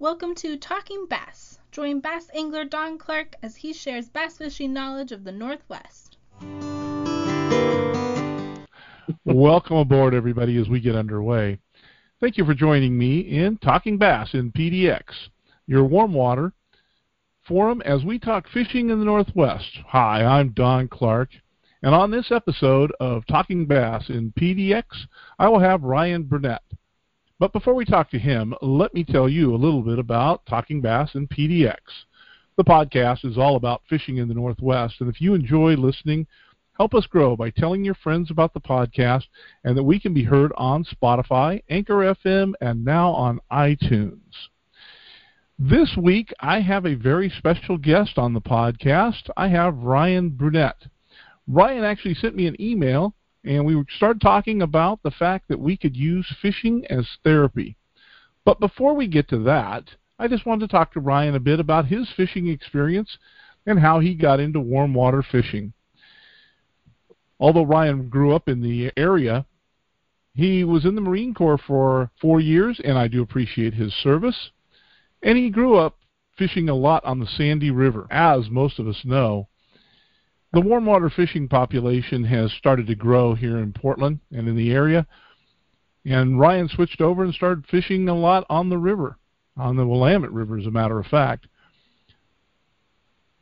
Welcome to Talking Bass. Join bass angler Don Clark as he shares bass fishing knowledge of the Northwest. Welcome aboard, everybody, as we get underway. Thank you for joining me in Talking Bass in PDX, your warm water forum as we talk fishing in the Northwest. Hi, I'm Don Clark, and on this episode of Talking Bass in PDX, I will have Ryan Burdette. But before we talk to him, let me tell you a little bit about Talking Bass and PDX. The podcast is all about fishing in the Northwest, and if you enjoy listening, help us grow by telling your friends about the podcast and that we can be heard on Spotify, Anchor FM, and now on iTunes. This week, I have a very special guest on the podcast. I have Ryan Burdette. Ryan actually sent me an email and we started talking about the fact that we could use fishing as therapy. But before we get to that, I just wanted to talk to Ryan a bit about his fishing experience and how he got into warm water fishing. Although Ryan grew up in the area, he was in the Marine Corps for four years, and I do appreciate his service. And he grew up fishing a lot on the Sandy River, as most of us know. The warm water fishing population has started to grow here in Portland and in the area. And Ryan switched over and started fishing a lot on the river, on the Willamette River, as a matter of fact.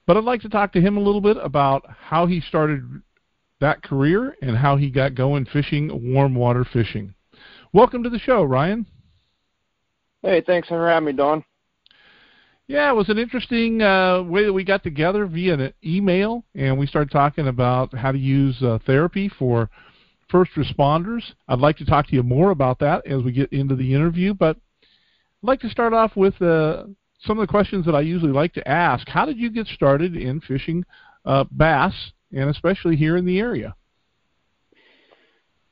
But I'd like to talk to him a little bit about how he started that career and how he got going fishing warm water fishing. Welcome to the show, Ryan. Hey, thanks for having me, Don. Yeah, it was an interesting uh, way that we got together via an email, and we started talking about how to use uh, therapy for first responders. I'd like to talk to you more about that as we get into the interview, but I'd like to start off with uh, some of the questions that I usually like to ask. How did you get started in fishing uh, bass, and especially here in the area?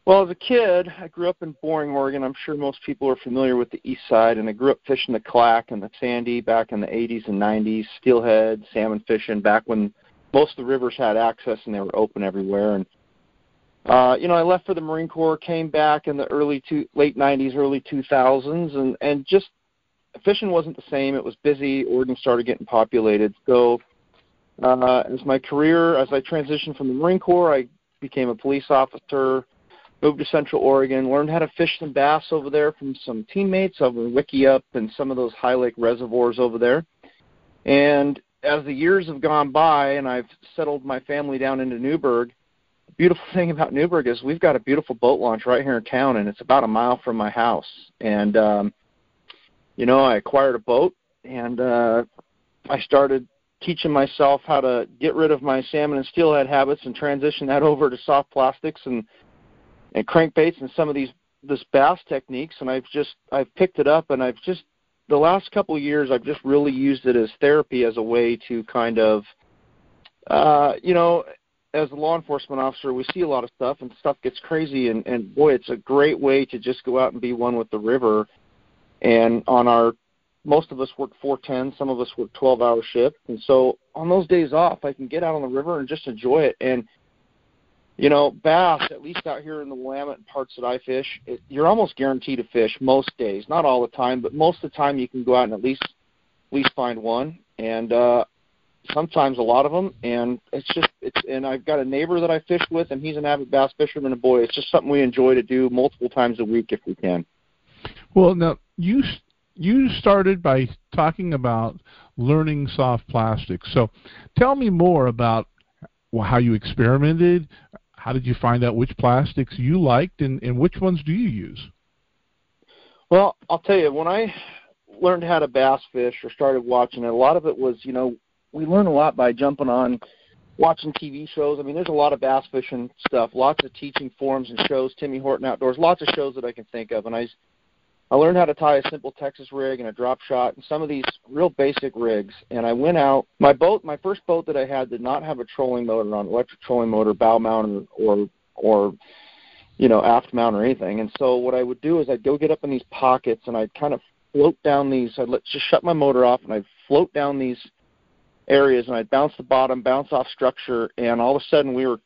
Well, as a kid, I grew up in Boring, Oregon. I'm sure most people are familiar with the east side, and I grew up fishing the clack and the sandy back in the 80s and 90s, steelhead, salmon fishing back when most of the rivers had access and they were open everywhere. And uh, you know, I left for the Marine Corps, came back in the early to late 90s, early 2000s, and and just fishing wasn't the same. It was busy. Oregon started getting populated. So, uh, as my career, as I transitioned from the Marine Corps, I became a police officer moved to Central Oregon, learned how to fish some bass over there from some teammates over Wickiup and some of those high lake reservoirs over there. And as the years have gone by and I've settled my family down into Newberg, the beautiful thing about Newberg is we've got a beautiful boat launch right here in town and it's about a mile from my house. And um you know, I acquired a boat and uh I started teaching myself how to get rid of my salmon and steelhead habits and transition that over to soft plastics and and crankbaits and some of these this bass techniques and I've just I've picked it up and I've just the last couple of years I've just really used it as therapy as a way to kind of uh you know as a law enforcement officer we see a lot of stuff and stuff gets crazy and and boy it's a great way to just go out and be one with the river. And on our most of us work 410 some of us work 12 hour shift and so on those days off I can get out on the river and just enjoy it. And you know, bass, at least out here in the Willamette parts that I fish, it, you're almost guaranteed to fish most days. Not all the time, but most of the time you can go out and at least at least find one, and uh, sometimes a lot of them. And it's just it's and I've got a neighbor that I fish with, and he's an avid bass fisherman. And boy, it's just something we enjoy to do multiple times a week if we can. Well, now you you started by talking about learning soft plastics. So, tell me more about how you experimented, how did you find out which plastics you liked and, and which ones do you use? Well, I'll tell you, when I learned how to bass fish or started watching it, a lot of it was, you know, we learn a lot by jumping on watching TV shows. I mean, there's a lot of bass fishing stuff, lots of teaching forums and shows, Timmy Horton Outdoors, lots of shows that I can think of. And I I learned how to tie a simple Texas rig and a drop shot and some of these real basic rigs. And I went out. My boat, my first boat that I had, did not have a trolling motor on, electric trolling motor, bow mount, or or you know aft mount or anything. And so what I would do is I'd go get up in these pockets and I'd kind of float down these. I'd let just shut my motor off and I'd float down these areas and I'd bounce the bottom, bounce off structure, and all of a sudden we were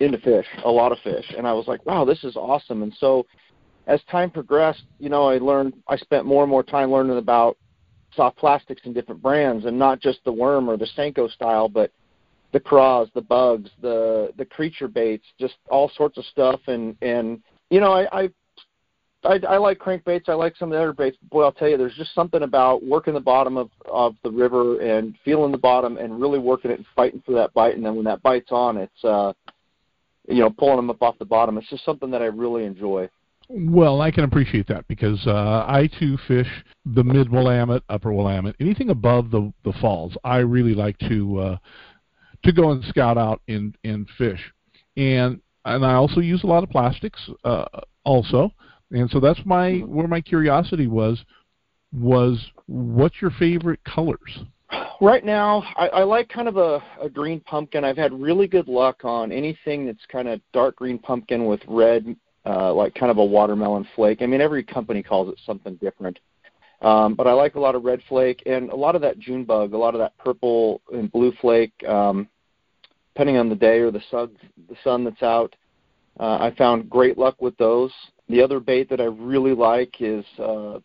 into fish, a lot of fish. And I was like, wow, this is awesome. And so as time progressed, you know, I learned, I spent more and more time learning about soft plastics in different brands, and not just the worm or the Senko style, but the craws, the bugs, the the creature baits, just all sorts of stuff. And and you know, I I I, I like crankbaits. I like some of the other baits. Boy, I'll tell you, there's just something about working the bottom of of the river and feeling the bottom and really working it and fighting for that bite. And then when that bite's on, it's uh, you know, pulling them up off the bottom. It's just something that I really enjoy. Well, I can appreciate that because uh, I too fish the mid Willamette, upper Willamette, anything above the the falls. I really like to uh, to go and scout out and and fish, and and I also use a lot of plastics uh, also, and so that's my where my curiosity was was what's your favorite colors? Right now, I, I like kind of a, a green pumpkin. I've had really good luck on anything that's kind of dark green pumpkin with red, uh, like kind of a watermelon flake. I mean, every company calls it something different. Um, but I like a lot of red flake and a lot of that June bug, a lot of that purple and blue flake, um, depending on the day or the sun, the sun that's out. Uh, I found great luck with those. The other bait that I really like is uh,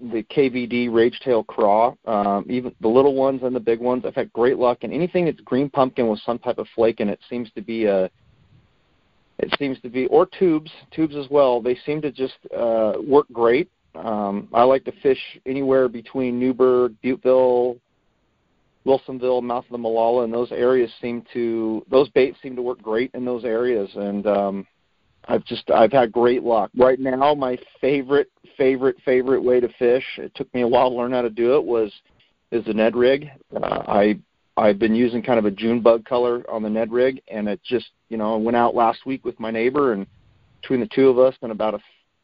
the KVD Ragetail Craw. Um, even the little ones and the big ones, I've had great luck. And anything that's green pumpkin with some type of flake in it seems to be a it seems to be or tubes tubes as well they seem to just uh work great um, I like to fish anywhere between Newberg, Butteville, Wilsonville, mouth of the Molalla, and those areas seem to those baits seem to work great in those areas, and um, I've just I've had great luck. Right now, my favorite favorite favorite way to fish. It took me a while to learn how to do it. Was is the Ned rig. Uh, I I've been using kind of a June bug color on the Ned rig, and it just you know went out last week with my neighbor, and between the two of us, and about a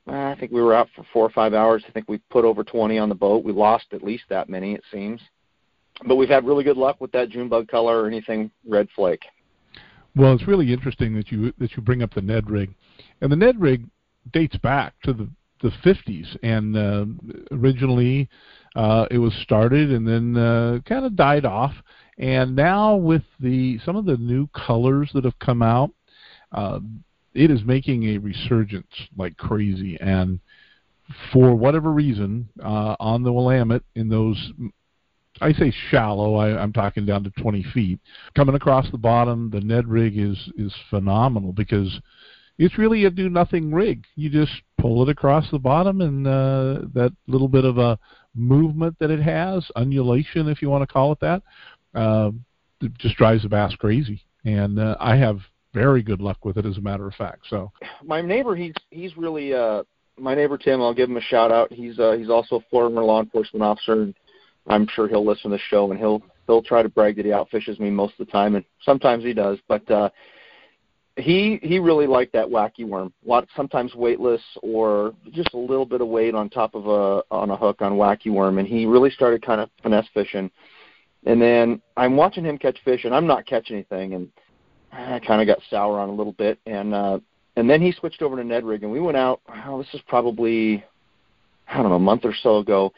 I think we were out for four or five hours. I think we put over 20 on the boat. We lost at least that many, it seems. But we've had really good luck with that June bug color or anything red flake. Well, it's really interesting that you that you bring up the Ned rig, and the Ned rig dates back to the the 50s, and uh, originally uh, it was started and then uh, kind of died off, and now with the some of the new colors that have come out, uh, it is making a resurgence like crazy. And for whatever reason, uh, on the Willamette, in those, I say shallow, I, I'm talking down to 20 feet, coming across the bottom, the Ned rig is is phenomenal because it's really a do nothing rig. You just pull it across the bottom, and uh, that little bit of a movement that it has, undulation, if you want to call it that, uh, it just drives the bass crazy. And uh, I have very good luck with it, as a matter of fact. So my neighbor, he's he's really uh, my neighbor Tim. I'll give him a shout out. He's uh, he's also a former law enforcement officer, and I'm sure he'll listen to the show and he'll he'll try to brag that he outfishes me most of the time, and sometimes he does. But uh, he he really liked that wacky worm. A lot sometimes weightless or just a little bit of weight on top of a on a hook on wacky worm, and he really started kind of finesse fishing. And then I'm watching him catch fish, and I'm not catching anything, and I kind of got sour on a little bit, and uh, and then he switched over to Ned rig, and we went out. Oh, this is probably I don't know a month or so ago,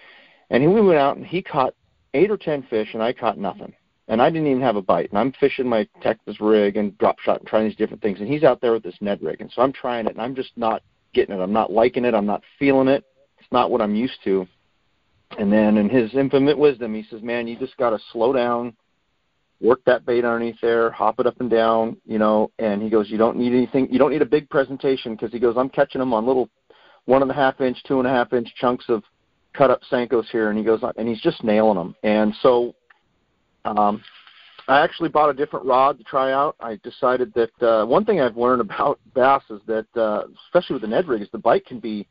and we went out and he caught eight or ten fish, and I caught nothing, and I didn't even have a bite. And I'm fishing my Texas rig and drop shot and trying these different things, and he's out there with this Ned rig, and so I'm trying it, and I'm just not getting it. I'm not liking it. I'm not feeling it. It's not what I'm used to. And then in his infinite wisdom, he says, "Man, you just got to slow down." work that bait underneath there, hop it up and down, you know. And he goes, you don't need anything, you don't need a big presentation because he goes, I'm catching them on little one and a half inch, two and a half inch chunks of cut up Senkos here, and he goes, and he's just nailing them. And so, um, I actually bought a different rod to try out. I decided that uh, one thing I've learned about bass is that, uh, especially with the Ned rig, is the bite can be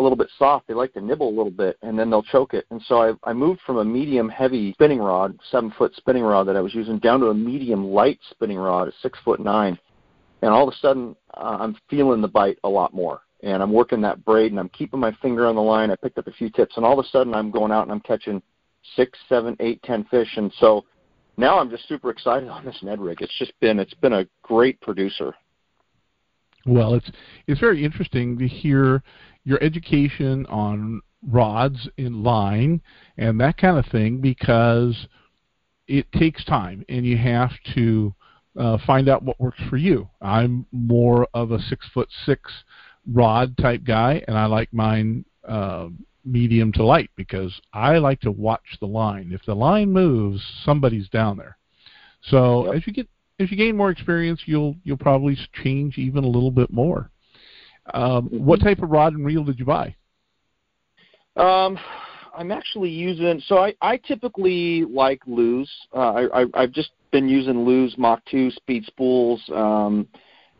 a little bit soft. They like to nibble a little bit, and then they'll choke it. And so I, I moved from a medium heavy spinning rod, seven foot spinning rod that I was using, down to a medium light spinning rod, a six foot nine. And all of a sudden, uh, I'm feeling the bite a lot more. And I'm working that braid, and I'm keeping my finger on the line. I picked up a few tips, and all of a sudden, I'm going out and I'm catching six, seven, eight, ten fish. And so now I'm just super excited on this Ned rig. It's just been it's been a great producer. Well, it's it's very interesting to hear your education on rods in line and that kind of thing because it takes time and you have to uh, find out what works for you. I'm more of a six foot six rod type guy, and I like mine uh, medium to light because I like to watch the line. If the line moves, somebody's down there. So Yep. as you get as you gain more experience, you'll you'll probably change even a little bit more. Um, What Mhm. type of rod and reel did you buy? Um, I'm actually using. So I, I typically like Lew's. Uh, I, I I've just been using Lew's Mach 2 speed spools, um,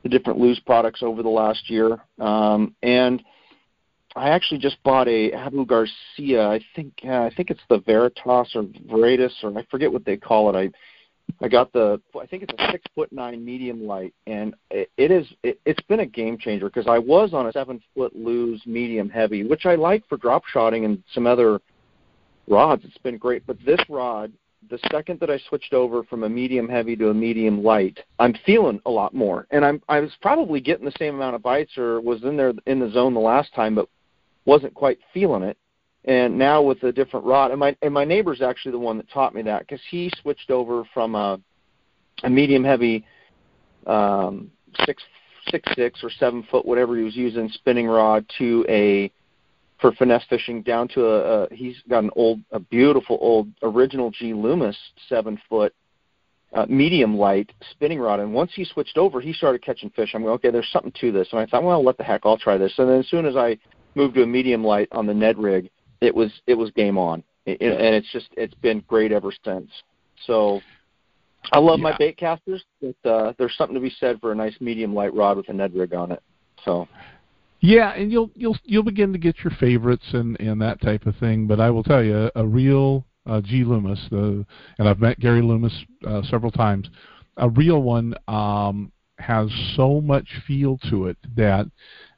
the different Lew's products over the last year, um, and I actually just bought a Abu Garcia. I think uh, I think it's the Veritas or Veritas or I forget what they call it. I I got the I think it's a six foot nine medium light, and it, it is it, it's been a game changer because I was on a seven foot Lew's medium heavy, which I like for drop shotting and some other rods. It's been great, but this rod, the second that I switched over from a medium heavy to a medium light, I'm feeling a lot more, and I'm I was probably getting the same amount of bites or was in there in the zone the last time, but wasn't quite feeling it and now with a different rod and my and my neighbor's actually the one that taught me that because he switched over from a a medium heavy um six six six or seven foot whatever he was using spinning rod to a for finesse fishing down to a, a he's got an old a beautiful old original G Loomis seven foot uh, medium light spinning rod. And once he switched over he started catching fish. I'm going okay there's something to this. And i thought well what the heck i'll try this. And then as soon as i moved to a medium light on the ned rig it was it was game on, it, and it's just it's been great ever since. So I love my bait casters, but uh, there's something to be said for a nice medium light rod with a Ned rig on it. So Yeah, and you'll you'll you'll begin to get your favorites and and that type of thing. But I will tell you, a real uh, G Loomis, the and I've met Gary Loomis uh, several times. A real one um, has so much feel to it that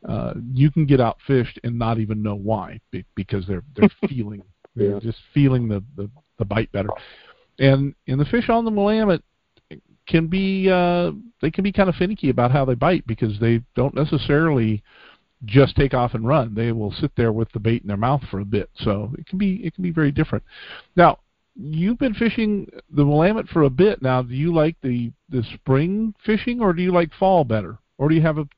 uh, you can get outfished and not even know why be- because they're they're feeling they're Yeah. just feeling the, the the bite better. And and the fish on the Willamette can be uh, they can be kind of finicky about how they bite because they don't necessarily just take off and run. They will sit there with the bait in their mouth for a bit. So it can be it can be very different. Now, you've been fishing the Willamette for a bit now. Do you like the the spring fishing or do you like fall better? Or do you have a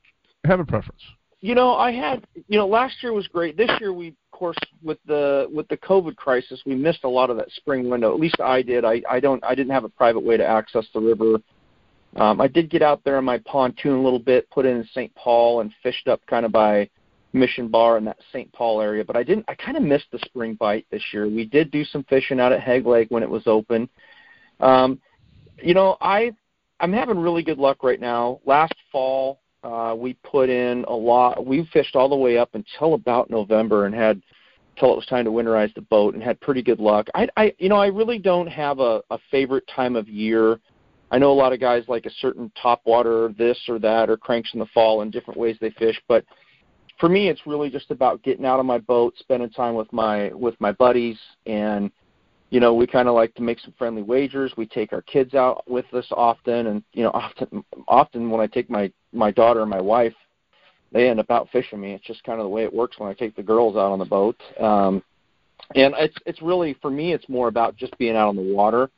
have a preference? You know, I had you know last year was great. This year we of course with the with the COVID crisis we missed a lot of that spring window. At least I did. I I don't I didn't have a private way to access the river. Um, I did get out there on my pontoon a little bit, put in St. Paul and fished up kind of by Mission Bar in that St. Paul area. But I didn't. I kind of missed the spring bite this year. We did do some fishing out at Hagg Lake when it was open. Um, you know, I I'm having really good luck right now. Last fall, uh, we put in a lot. We fished all the way up until about November and had till it was time to winterize the boat and had pretty good luck. I, I you know, I really don't have a, a favorite time of year. I know a lot of guys like a certain top water, this or that, or cranks in the fall and different ways they fish. But for me, it's really just about getting out of my boat, spending time with my with my buddies, and you know, we kind of like to make some friendly wagers. We take our kids out with us often, and you know, often often when I take my my daughter and my wife, they end up out fishing me. It's just kind of the way it works when I take the girls out on the boat. Um, and it's it's really for me, it's more about just being out on the water.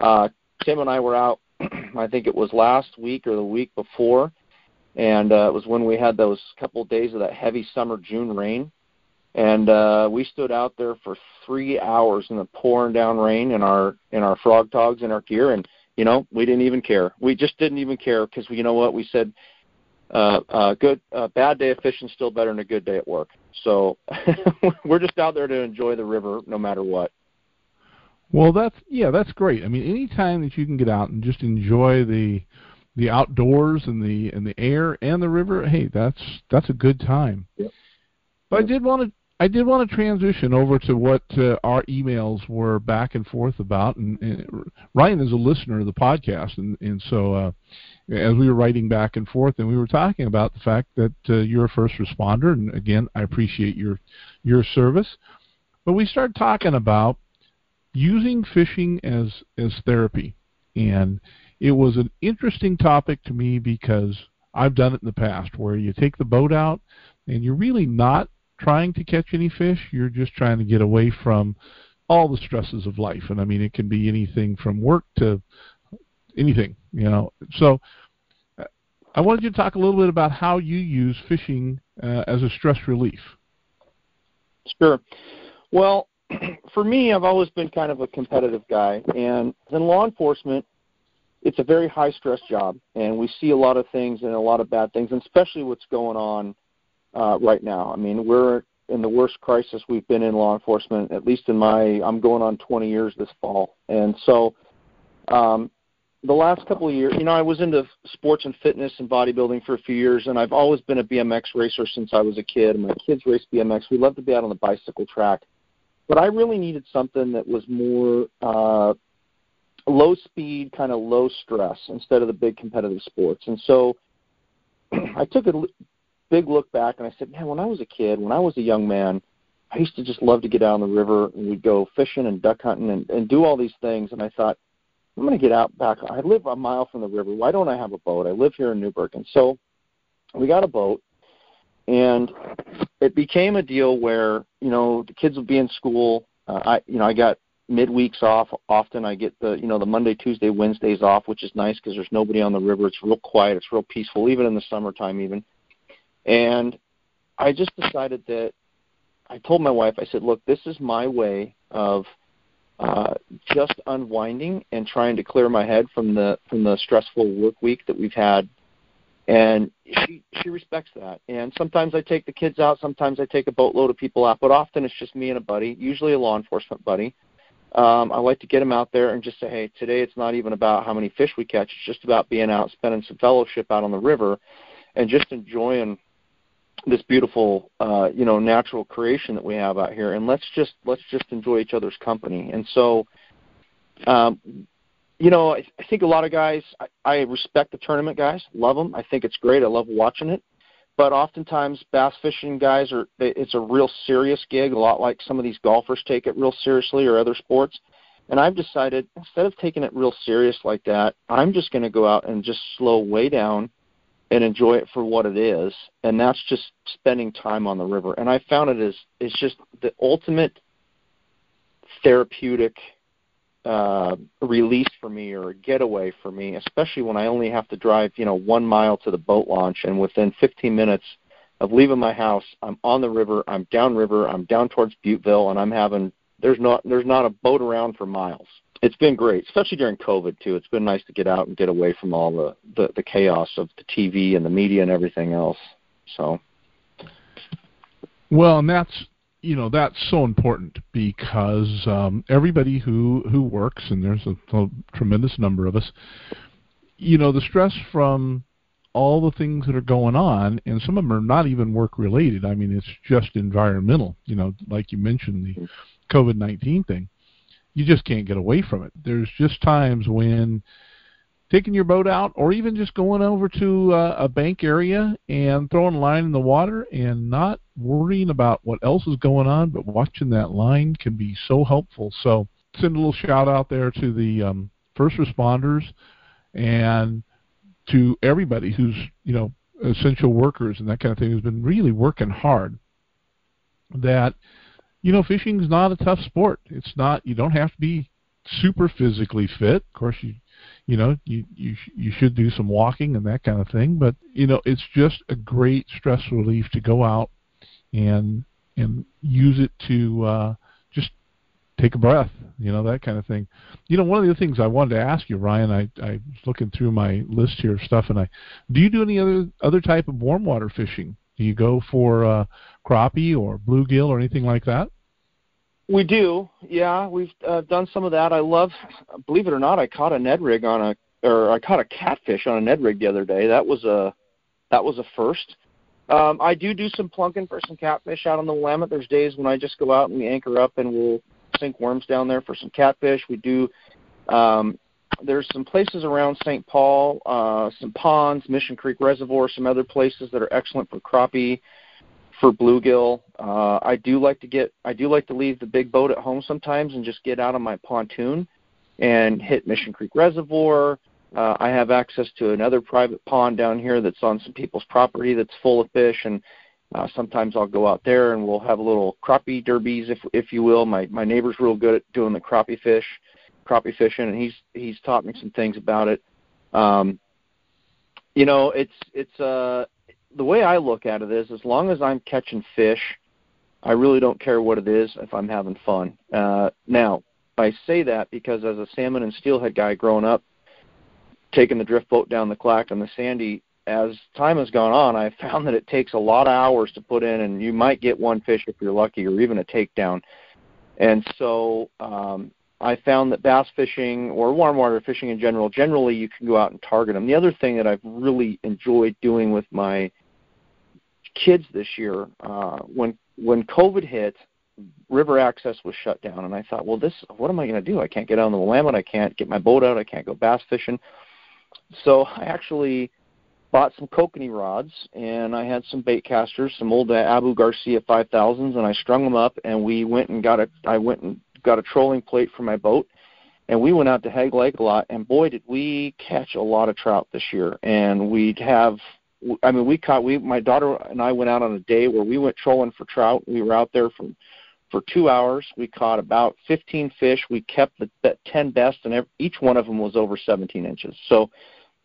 Uh, Tim and I were out. I think it was last week or the week before, and uh, it was when we had those couple of days of that heavy summer June rain and uh we stood out there for three hours in the pouring down rain in our in our Frogg Toggs and our gear and you know we didn't even care we just didn't even care because you know what we said uh uh good uh, bad day of fishing still better than a good day at work so we're just out there to enjoy the river no matter what Well, that's yeah, that's great. I mean, any time that you can get out and just enjoy the the outdoors and the and the air and the river, hey, that's that's a good time. Yep. But I did want to I did want to transition over to what uh, our emails were back and forth about, and, and Ryan is a listener of the podcast, and and so uh, as we were writing back and forth, and we were talking about the fact that uh, you're a first responder, and again, I appreciate your your service. But we started talking about using fishing as as therapy, and it was an interesting topic to me because I've done it in the past, where you take the boat out and you're really not trying to catch any fish. You're just trying to get away from all the stresses of life, and I mean it can be anything from work to anything, you know. So uh, I wanted you to talk a little bit about how you use fishing uh, as a stress relief. Sure. Well, for me, I've always been kind of a competitive guy, and in law enforcement, it's a very high stress job, and we see a lot of things and a lot of bad things, and especially what's going on uh, right now. I mean, we're in the worst crisis we've been in law enforcement, at least in my. I'm going on 20 years this fall, and so um, the last couple of years, you know, I was into sports and fitness and bodybuilding for a few years, and I've always been a BMX racer since I was a kid. My kids race BMX. We love to be out on the bicycle track, but I really needed something that was more uh, low speed, kind of low stress instead of the big competitive sports. And so I took a big look back and I said, man, when I was a kid, when I was a young man, I used to just love to get out on the river and we'd go fishing and duck hunting and, and do all these things. And I thought, I'm going to get out back. I live a mile from the river. Why don't I have a boat? I live here in Newberg. And so we got a boat and it became a deal where, you know, the kids would be in school. Uh, I, you know, I got midweeks off. Often I get the you know the Monday, Tuesday, Wednesdays off, which is nice because there's nobody on the river. It's real quiet. It's real peaceful, even in the summertime, even. And I just decided that I told my wife, I said, look, this is my way of uh, just unwinding and trying to clear my head from the from the stressful work week that we've had. And she she respects that. And sometimes I take the kids out. Sometimes I take a boatload of people out. But often it's just me and a buddy, usually a law enforcement buddy um, I like to get them out there and just say, hey, today it's not even about how many fish we catch. It's just about being out, spending some fellowship out on the river, and just enjoying this beautiful, uh, you know, natural creation that we have out here. And let's just let's just enjoy each other's company. And so, um, you know, I, I think a lot of guys. I, I respect the tournament guys, love them. I think it's great. I love watching it but oftentimes bass fishing guys are it's a real serious gig a lot like some of these golfers take it real seriously or other sports and i've decided instead of taking it real serious like that i'm just going to go out and just slow way down and enjoy it for what it is and that's just spending time on the river and i found it is it's just the ultimate therapeutic uh, release for me or a getaway for me, especially when I only have to drive, you know, one mile to the boat launch, and within 15 minutes of leaving my house, I'm on the river, I'm downriver, I'm down towards Butteville, and I'm having there's not there's not a boat around for miles. It's been great, especially during COVID too. It's been nice to get out and get away from all the the, the chaos of the TV and the media and everything else. So. Well, and that's you know that's so important because um, everybody who who works and there's a, a tremendous number of us you know the stress from all the things that are going on and some of them are not even work related i mean it's just environmental you know like you mentioned the covid-19 thing you just can't get away from it. There's just times when taking your boat out or even just going over to uh, a bank area and throwing a line in the water and not worrying about what else is going on but watching that line can be so helpful. So send a little shout out there to the um, first responders and to everybody who's you know essential workers and that kind of thing who's been really working hard that you know fishing is not a tough sport. It's not you don't have to be super physically fit. Of course you you know you you you should do some walking and that kind of thing but you know it's just a great stress relief to go out and and use it to uh just take a breath you know that kind of thing. You know one of the things i wanted to ask you ryan i i was looking through my list here of stuff and i do you do any other other type of warm water fishing? Do you go for uh crappie or bluegill or anything like that we do, yeah. We've uh, done some of that. I love, believe it or not, I caught a Ned rig on a, or I caught a catfish on a Ned rig the other day. That was a, that was a first. Um, I do do some plunking for some catfish out on the Willamette. There's days when I just go out and we anchor up and we'll sink worms down there for some catfish. We do. Um, there's some places around St. Paul, uh, some ponds, Mission Creek Reservoir, some other places that are excellent for crappie for bluegill. Uh, I do like to get I do like to leave the big boat at home sometimes and just get out on my pontoon and hit Mission Creek Reservoir. Uh, I have access to another private pond down here that's on some people's property that's full of fish, and uh, sometimes I'll go out there and we'll have a little crappie derbies, if if you will. My my neighbor's real good at doing the crappie fish, crappie fishing, and he's he's taught me some things about it. Um, you know, it's it's uh the way I look at it is, as long as I'm catching fish, I really don't care what it is if I'm having fun. Uh, now, I say that because as a salmon and steelhead guy growing up, taking the drift boat down the Clack and the Sandy, as time has gone on, I've found that it takes a lot of hours to put in, and you might get one fish if you're lucky, or even a takedown. And so um, I found that bass fishing or warm water fishing in general, generally you can go out and target them. The other thing that I've really enjoyed doing with my kids this year, uh, when when COVID hit, river access was shut down, and I thought, well, this, what am I going to do? I can't get out on the Willamette. I can't get my boat out. I can't go bass fishing. So I actually bought some kokanee rods, and I had some bait casters, some old Abu Garcia 5000s, and I strung them up, and we went and got a, I went and got a trolling plate for my boat, and we went out to Hagg Lake a lot, and boy, did we catch a lot of trout this year, and we'd have I mean, we caught we my daughter and I went out on a day where we went trolling for trout. We were out there for for two hours. We caught about 15 fish. We kept the, the 10 best, and every, each one of them was over 17 inches. So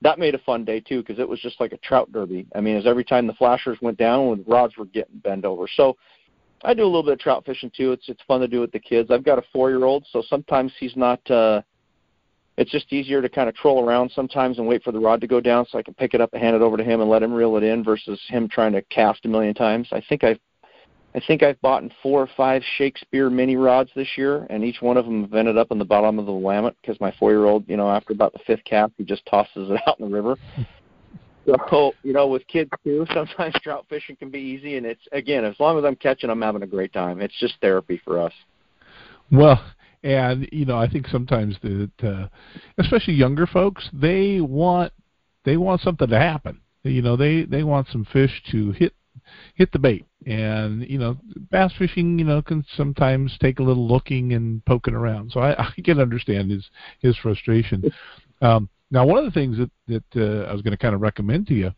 that made a fun day too because it was just like a trout derby. I mean, as every time the flashers went down, the rods were getting bent over. So I do a little bit of trout fishing too. It's it's fun to do with the kids. I've got a four year old, so sometimes he's not. uh it's just easier to kind of troll around sometimes and wait for the rod to go down so I can pick it up and hand it over to him and let him reel it in versus him trying to cast a million times. I think I've I think I've bought four or five Shakespeare mini rods this year, and each one of them have ended up in the bottom of the Willamette because my four-year-old, you know, after about the fifth cast, he just tosses it out in the river. so, you know, with kids too, sometimes trout fishing can be easy, and it's again, as long as I'm catching, I'm having a great time. It's just therapy for us. Well, and you know, I think sometimes that, uh, especially younger folks, they want they want something to happen. You know, they they want some fish to hit hit the bait. And you know, bass fishing, you know, can sometimes take a little looking and poking around. So I, I can understand his his frustration. Um, now, one of the things that that uh, I was going to kind of recommend to you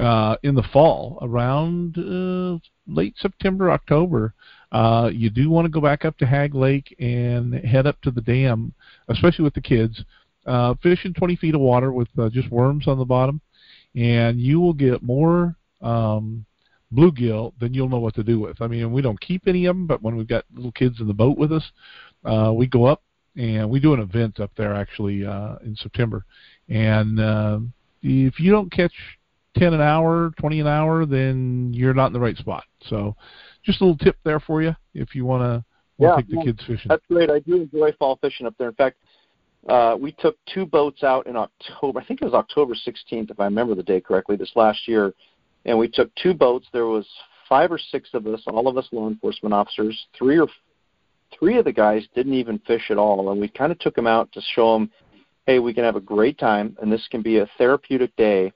uh, in the fall, around uh, late September, October, uh, you do want to go back up to Hagg Lake and head up to the dam, especially with the kids. Uh, fish in 20 feet of water with uh, just worms on the bottom, and you will get more um, bluegill, then you'll know what to do with. I mean, we don't keep any of them, but when we've got little kids in the boat with us, uh, we go up and we do an event up there actually uh, in September. And uh, if you don't catch 10 an hour, 20 an hour, then you're not in the right spot. So just a little tip there for you if you want to yeah, take the kids fishing. That's great. I do enjoy fall fishing up there. In fact, uh, we took two boats out in October. I think it was October 16th, if I remember the date correctly, this last year and we took two boats. There was five or six of us, all of us law enforcement officers. Three or three of the guys didn't even fish at all, and we kind of took them out to show them, hey, we can have a great time, and this can be a therapeutic day.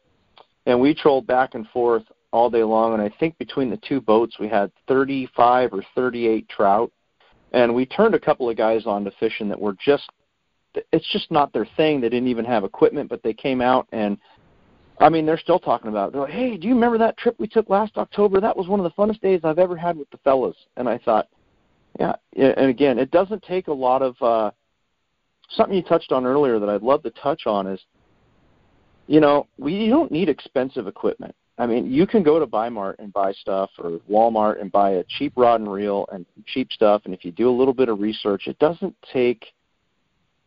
And we trolled back and forth all day long, and I think between the two boats we had 35 or 38 trout. And we turned a couple of guys on to fishing that were just it's just not their thing. They didn't even have equipment, but they came out and I mean, they're still talking about it. They're like, hey, do you remember that trip we took last October? That was one of the funnest days I've ever had with the fellas. And I thought, yeah, and again, it doesn't take a lot of uh, something you touched on earlier that I'd love to touch on is, you know, we you don't need expensive equipment. I mean, you can go to Bi-Mart and buy stuff, or Walmart and buy a cheap rod and reel and cheap stuff. And if you do a little bit of research, it doesn't take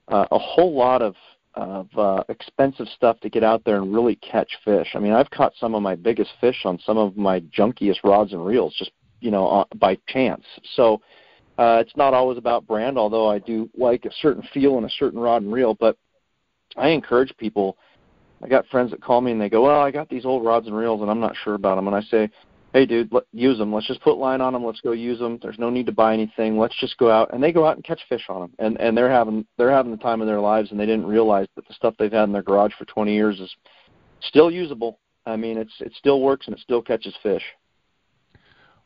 uh, a whole lot of of uh, expensive stuff to get out there and really catch fish. I mean, I've caught some of my biggest fish on some of my junkiest rods and reels just you know uh, by chance. So uh, it's not always about brand, although I do like a certain feel and a certain rod and reel. But I encourage people. I got friends that call me and they go, "Well, I got these old rods and reels and I'm not sure about them." And I say, hey dude, let, use them. Let's just put line on them. Let's go use them. There's no need to buy anything. Let's just go out and they go out and catch fish on them. And and they're having they're having the time of their lives and they didn't realize that the stuff they've had in their garage for 20 years is still usable. I mean, it's it still works and it still catches fish.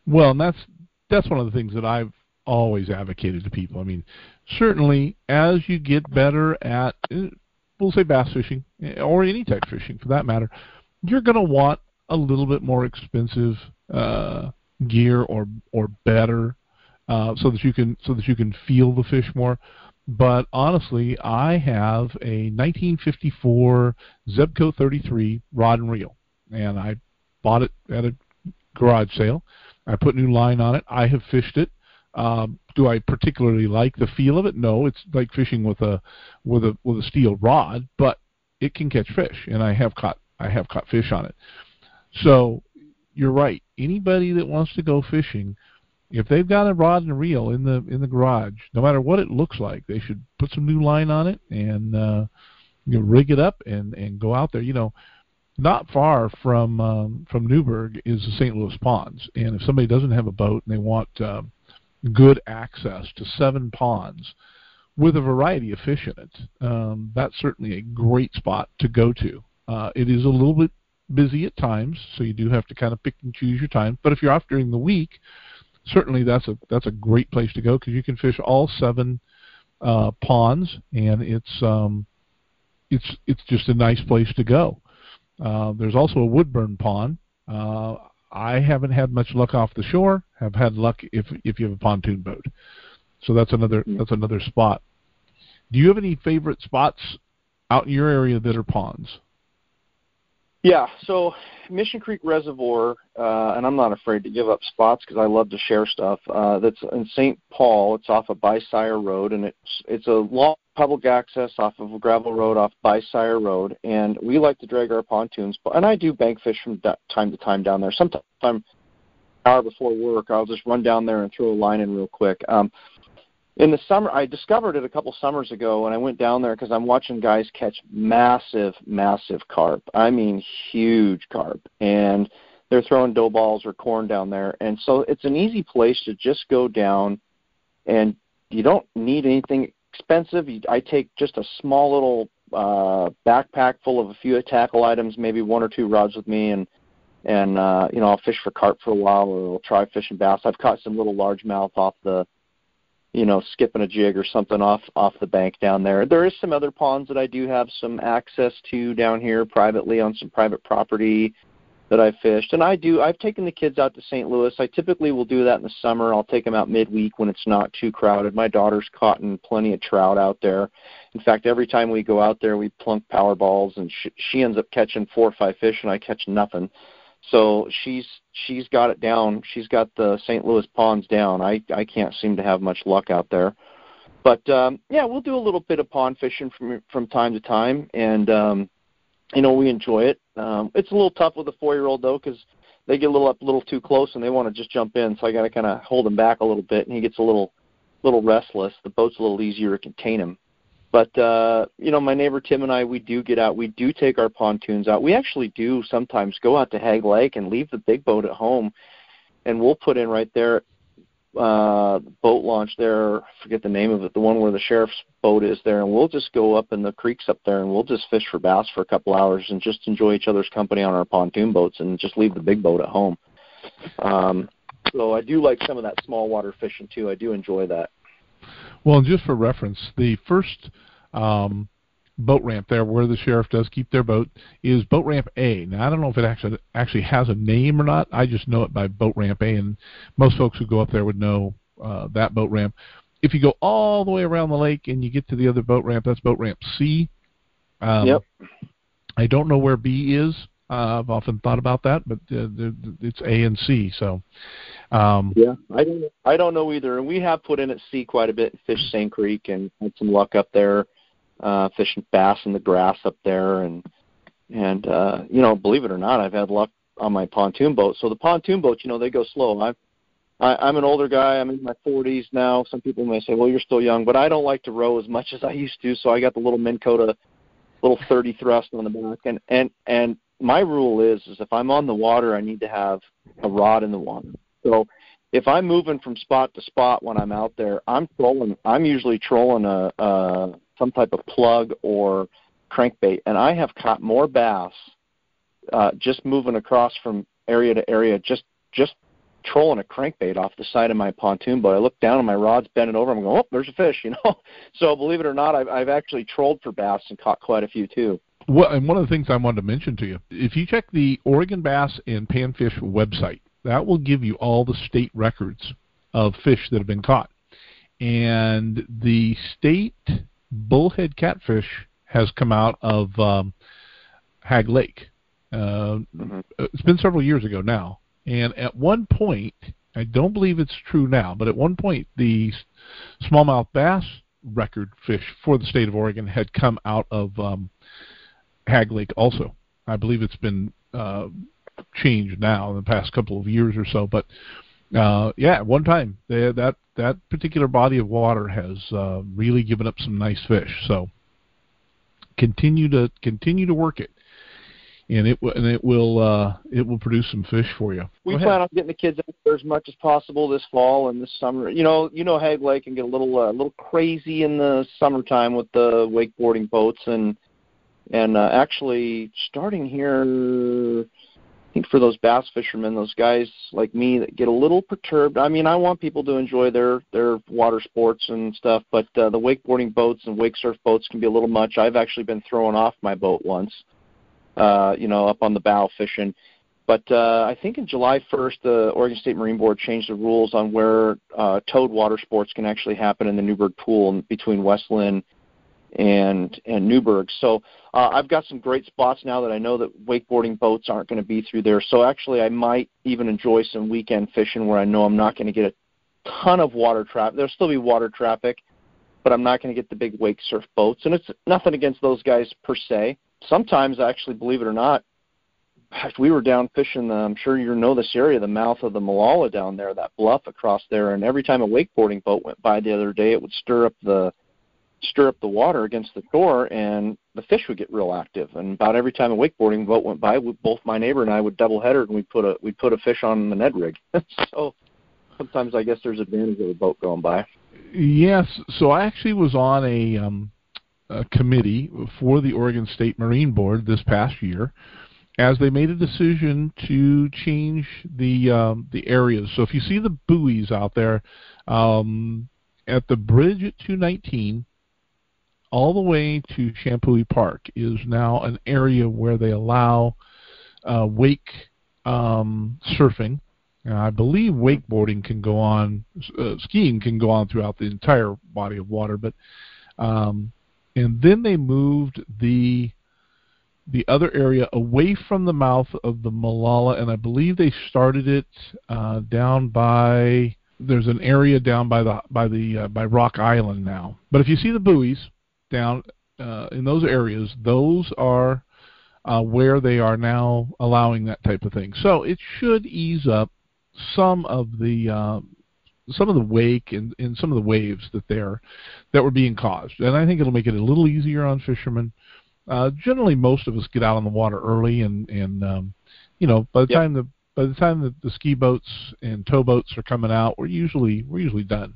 Well, and that's that's one of the things that I've always advocated to people. I mean, certainly as you get better at eh, we'll say bass fishing eh, or any type of fishing for that matter, you're going to want a little bit more expensive uh, gear or or better, uh, so that you can so that you can feel the fish more. But honestly, I have a 1954 Zebco 33 rod and reel, and I bought it at a garage sale. I put new line on it. I have fished it. Um, do I particularly like the feel of it? No, it's like fishing with a with a with a steel rod, but it can catch fish, and I have caught I have caught fish on it. So you're right. Anybody that wants to go fishing, if they've got a rod and reel in the in the garage, no matter what it looks like, they should put some new line on it and uh, you know, rig it up and and go out there. You know, not far from um, from Newberg is the St. Louis Ponds, and if somebody doesn't have a boat and they want uh, good access to seven ponds with a variety of fish in it, um, that's certainly a great spot to go to. Uh, it is a little bit busy at times, so you do have to kind of pick and choose your time. But if you're off during the week, certainly that's a that's a great place to go because you can fish all seven uh, ponds, and it's um, it's it's just a nice place to go. Uh, there's also a woodburn pond. Uh, I haven't had much luck off the shore. Have had luck if if you have a pontoon boat. So that's another that's another spot. Do you have any favorite spots out in your area that are ponds? Yeah, so Mission Creek Reservoir, uh, and I'm not afraid to give up spots because I love to share stuff. Uh, that's in St. Paul. It's off of Bysire Road, and it's it's a long public access off of a gravel road off Bysire Road. And we like to drag our pontoons, and I do bank fish from time to time down there. Sometimes, an hour before work, I'll just run down there and throw a line in real quick. Um, in the summer i discovered it a couple summers ago and i went down there because i'm watching guys catch massive massive carp i mean huge carp and they're throwing dough balls or corn down there and so it's an easy place to just go down and you don't need anything expensive. I take just a small little uh backpack full of a few tackle items maybe one or two rods with me and and uh you know i'll fish for carp for a while or i'll try fishing bass. I've caught some little largemouth off the you know, skipping a jig or something off off the bank down there. There is some other ponds that I do have some access to down here privately on some private property that I fished. And I do I've taken the kids out to St. Louis. I typically will do that in the summer. I'll take them out midweek when it's not too crowded. My daughter's caught in plenty of trout out there. In fact, every time we go out there, we plunk power balls and she, she ends up catching four or five fish and I catch nothing. So she's she's got it down. She's got the St. Louis ponds down. I I can't seem to have much luck out there. But um yeah, we'll do a little bit of pond fishing from from time to time and um you know, we enjoy it. Um it's a little tough with a 4-year-old though cuz they get a little up a little too close and they want to just jump in, so I got to kind of hold him back a little bit and he gets a little little restless. The boat's a little easier to contain him. But uh, you know, my neighbor Tim and I, we do get out. We do take our pontoons out. We actually do sometimes go out to Hagg Lake and leave the big boat at home, and we'll put in right there uh boat launch there. Forget the name of it the one where the sheriff's boat is there. And we'll just go up in the creeks up there and we'll just fish for bass for a couple hours and just enjoy each other's company on our pontoon boats and just leave the big boat at home. Um so i do like some of that small water fishing too. I do enjoy that. Well, just for reference, the first um, boat ramp there, where the sheriff does keep their boat, is boat ramp A. Now, I don't know if it actually actually has a name or not. I just know it by boat ramp A, and most folks who go up there would know uh, that boat ramp. If you go all the way around the lake and you get to the other boat ramp, that's boat ramp C. Um, yep. I don't know where B is. Uh, I've often thought about that, but uh, it's A and C. So, um, yeah, I don't I don't know either. And we have put in at C quite a bit, Fish Sain Creek, and had some luck up there, uh, fishing bass in the grass up there, and and uh, you know, believe it or not, I've had luck on my pontoon boat. So the pontoon boats, you know, they go slow. I, I I'm an older guy. I'm in my 40s now. Some people may say, well, you're still young, but I don't like to row as much as I used to. So I got the little Minn Kota little 30 thrust on the back and and and my rule is is if I'm on the water, I need to have a rod in the water. So if I'm moving from spot to spot when I'm out there, I'm trolling. I'm usually trolling a, a some type of plug or crankbait, and I have caught more bass uh, just moving across from area to area, just just trolling a crankbait off the side of my pontoon boat. I look down and my rod's bending over. I'm going, oh, there's a fish, you know. so believe it or not, I've, I've actually trolled for bass and caught quite a few too. Well, and one of the things I wanted to mention to you, if you check the Oregon Bass and Panfish website, that will give you all the state records of fish that have been caught. And the state bullhead catfish has come out of um, Hagg Lake. Uh, mm-hmm. It's been several years ago now, And at one point, I don't believe it's true now, but at one point the smallmouth bass record fish for the state of Oregon had come out of um, Hagg Lake also. I believe it's been uh, changed now in the past couple of years or so, but uh, yeah, one time they, that that particular body of water has uh, really given up some nice fish. So continue to continue to work it and it and it will uh, it will produce some fish for you. We plan on getting the kids out there as much as possible this fall and this summer. You know, you know, Hagg Lake can get a little uh, little crazy in the summertime with the wakeboarding boats and and uh, actually starting here. Think for those bass fishermen, those guys like me that get a little perturbed. I mean, I want people to enjoy their their water sports and stuff, but uh, the wakeboarding boats and wake surf boats can be a little much. I've actually been thrown off my boat once uh, you know, up on the bow fishing. But uh, I think in July 1st, the Oregon State Marine Board changed the rules on where uh, towed water sports can actually happen in the Newberg Pool between West Linn and and Newberg. So uh, I've got some great spots now that I know that wakeboarding boats aren't going to be through there. So actually, I might even enjoy some weekend fishing where I know I'm not going to get a ton of water traffic. There'll still be water traffic, but I'm not going to get the big wake surf boats. And it's nothing against those guys per se sometimes, actually, believe it or not, we were down fishing. The, I'm sure you know this area, the mouth of the Molalla down there, that bluff across there. And every time a wakeboarding boat went by the other day, it would stir up the stir up the water against the shore, and the fish would get real active. And about every time a wakeboarding boat went by, we, both my neighbor and I would double header, and we put a we put a fish on the Ned rig. so sometimes I guess there's advantage of a boat going by. Yes. So I actually was on a um, uh, committee for the Oregon State Marine Board this past year as they made a decision to change the um, the areas. So if you see the buoys out there um, at the bridge at 219, all the way to Champoeg Park is now an area where they allow uh, wake um, surfing. I believe wakeboarding can go on, uh, skiing can go on throughout the entire body of water, but um, and then they moved the the other area away from the mouth of the Molalla, and I believe they started it uh, down by. There's an area down by the by the uh, by Rock Island now. But if you see the buoys down uh, in those areas, those are uh, where they are now allowing that type of thing. So it should ease up some of the uh, some of the wake and, and some of the waves that there that were being caused. And I think it'll make it a little easier on fishermen. Uh, generally, most of us get out on the water early, and and um, you know by the yep. time the by the time that the ski boats and tow boats are coming out, we're usually we're usually done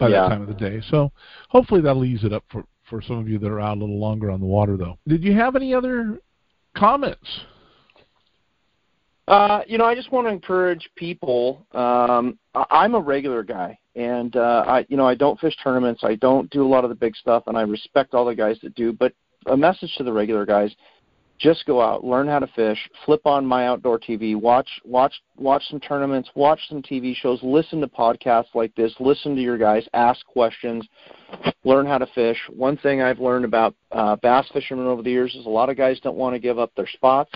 by yeah. that time of the day. So hopefully that'll ease it up for for some of you that are out a little longer on the water. Though, did you have any other comments? Uh, you know, I just want to encourage people. Um, I'm a regular guy, and uh, I, you know, I don't fish tournaments. I don't do a lot of the big stuff, and I respect all the guys that do. But a message to the regular guys: just go out, learn how to fish, flip on my outdoor TV, watch, watch, watch some tournaments, watch some TV shows, listen to podcasts like this, listen to your guys, ask questions, learn how to fish. One thing I've learned about uh, bass fishermen over the years is a lot of guys don't want to give up their spots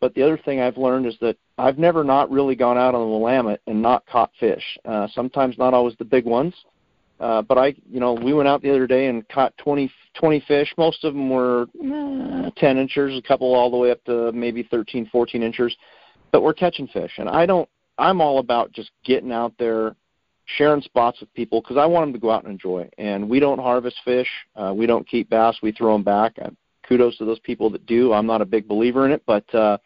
but the other thing I've learned is that I've never not really gone out on the Willamette and not caught fish. Uh, sometimes not always the big ones, uh, but I, you know, we went out the other day and caught 20, 20 fish. Most of them were eh, 10 inches, a couple all the way up to maybe 13, 14 inches. But we're catching fish, and I don't. I'm all about just getting out there, sharing spots with people because I want them to go out and enjoy. And we don't harvest fish. Uh, we don't keep bass. We throw them back. I, kudos to those people that do. I'm not a big believer in it, but uh,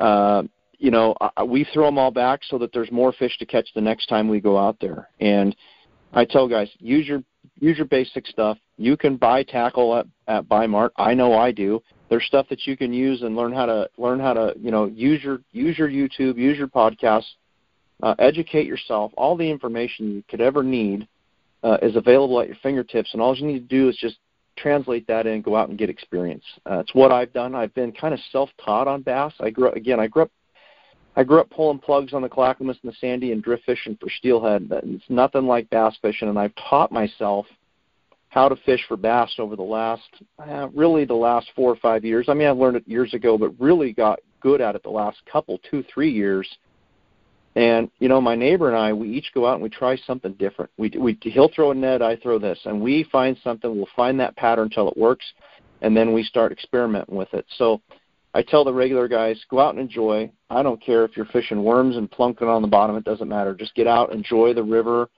uh, you know, I, we throw them all back so that there's more fish to catch the next time we go out there. And I tell guys, use your use your basic stuff. You can buy tackle at at Bi-Mart. I know I do. There's stuff that you can use and learn how to learn how to you know use your use your YouTube, use your podcast, uh, educate yourself. All the information you could ever need uh, is available at your fingertips, and all you need to do is just translate that in, go out and get experience. Uh, it's what I've done. I've been kind of self-taught on bass. I grew again. I grew up. I grew up pulling plugs on the Clackamas and the Sandy and drift fishing for steelhead. It's nothing like bass fishing, and I've taught myself how to fish for bass over the last, uh, really the last four or five years. I mean, I learned it years ago, but really got good at it the last couple, two, three years. And you know, my neighbor and I, we each go out and we try something different. We we he'll throw a net, I throw this, and we find something. We'll find that pattern until it works, and then we start experimenting with it. So I tell the regular guys, go out and enjoy. I don't care if you're fishing worms and plunking on the bottom; it doesn't matter. Just get out, enjoy the river,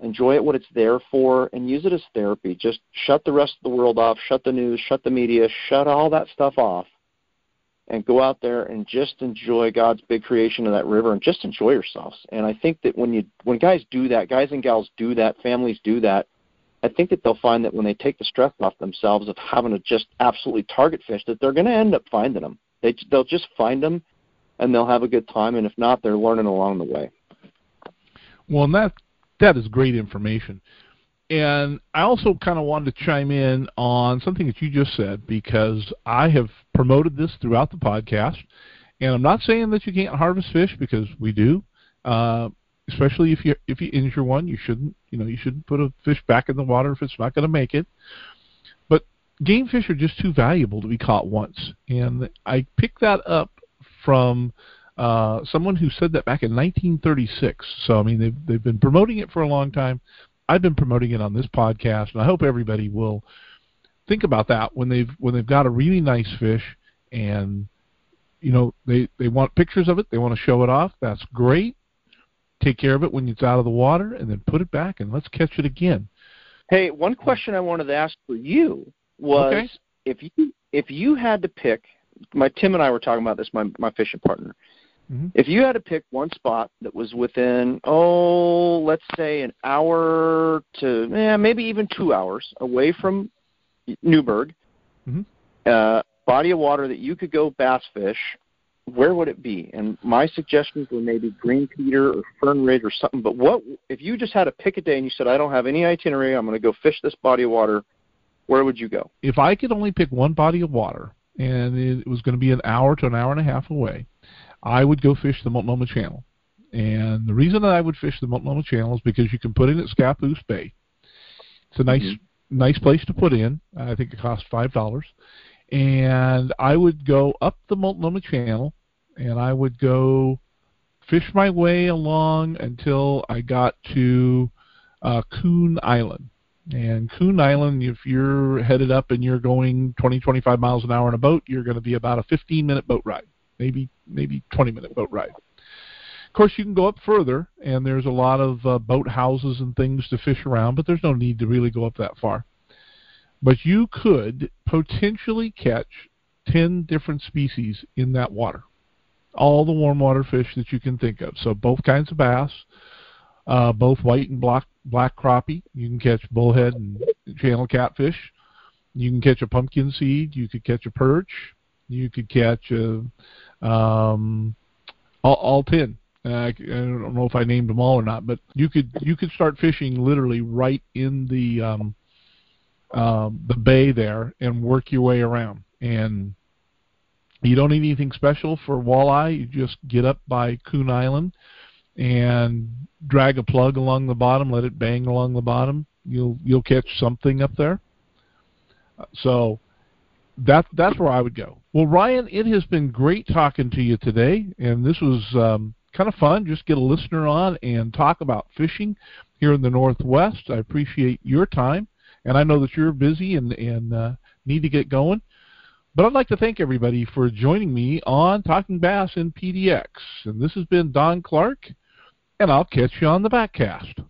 enjoy it what it's there for, and use it as therapy. Just shut the rest of the world off, shut the news, shut the media, shut all that stuff off, and go out there and just enjoy God's big creation of that river and just enjoy yourselves. And I think that when you when guys do that, guys and gals do that, families do that, I think that they'll find that when they take the stress off themselves of having to just absolutely target fish, that they're going to end up finding them. They they'll just find them, and they'll have a good time. And if not, they're learning along the way. Well, and that that is great information. And I also kind of wanted to chime in on something that you just said because I have promoted this throughout the podcast, and I'm not saying that you can't harvest fish because we do. Uh, especially if you if you injure one, you shouldn't you know you shouldn't put a fish back in the water if it's not going to make it. Game fish are just too valuable to be caught once, and I picked that up from uh, someone who said that back in 1936. So I mean they've they've been promoting it for a long time. I've been promoting it on this podcast, and I hope everybody will think about that when they've when they've got a really nice fish and you know they they want pictures of it, they want to show it off. That's great. Take care of it when it's out of the water, and then put it back, and let's catch it again. Hey, one question I wanted to ask for you was Okay. if you if you had to pick, my Tim and I were talking about this, my my fishing partner. Mhm. If you had to pick one spot that was within, oh, let's say an hour to eh, maybe even two hours away from Newberg, Mhm. uh, body of water that you could go bass fish, where would it be? And my suggestions were maybe Green Peter or Fern Ridge or something. But what if you just had to pick a day and you said, I don't have any itinerary, I'm going to go fish this body of water? Where would you go? If I could only pick one body of water, and it was going to be an hour to an hour and a half away, I would go fish the Multnomah Channel. And the reason that I would fish the Multnomah Channel is because you can put in at Scappoose Bay. It's a nice Mhm. nice place to put in. I think it costs five dollars. And I would go up the Multnomah Channel, and I would go fish my way along until I got to uh, Coon Island. And Coon Island, if you're headed up and you're going 20, 25 miles an hour in a boat, you're going to be about a 15 minute boat ride, maybe maybe 20 minute boat ride. Of course, you can go up further, and there's a lot of uh, boat houses and things to fish around, but there's no need to really go up that far. But you could potentially catch 10 different species in that water. All the warm water fish that you can think of. So both kinds of bass, uh, both white and black black crappie. You can catch bullhead and channel catfish. You can catch a pumpkin seed. You could catch a perch. You could catch a, um, all, all ten. Uh, I, don't know if I named them all or not, but you could you could start fishing literally right in the um, um, the bay there and work your way around. And you don't need anything special for walleye. You just get up by Coon Island and drag a plug along the bottom, let it bang along the bottom. You'll you'll catch something up there. So that that's where I would go. Well, Ryan, it has been great talking to you today, and this was um, kind of fun. Just get a listener on and talk about fishing here in the Northwest. I appreciate your time, and I know that you're busy and and uh, need to get going. But I'd like to thank everybody for joining me on Talking Bass in PDX. And this has been Don Clark, and I'll catch you on the backcast.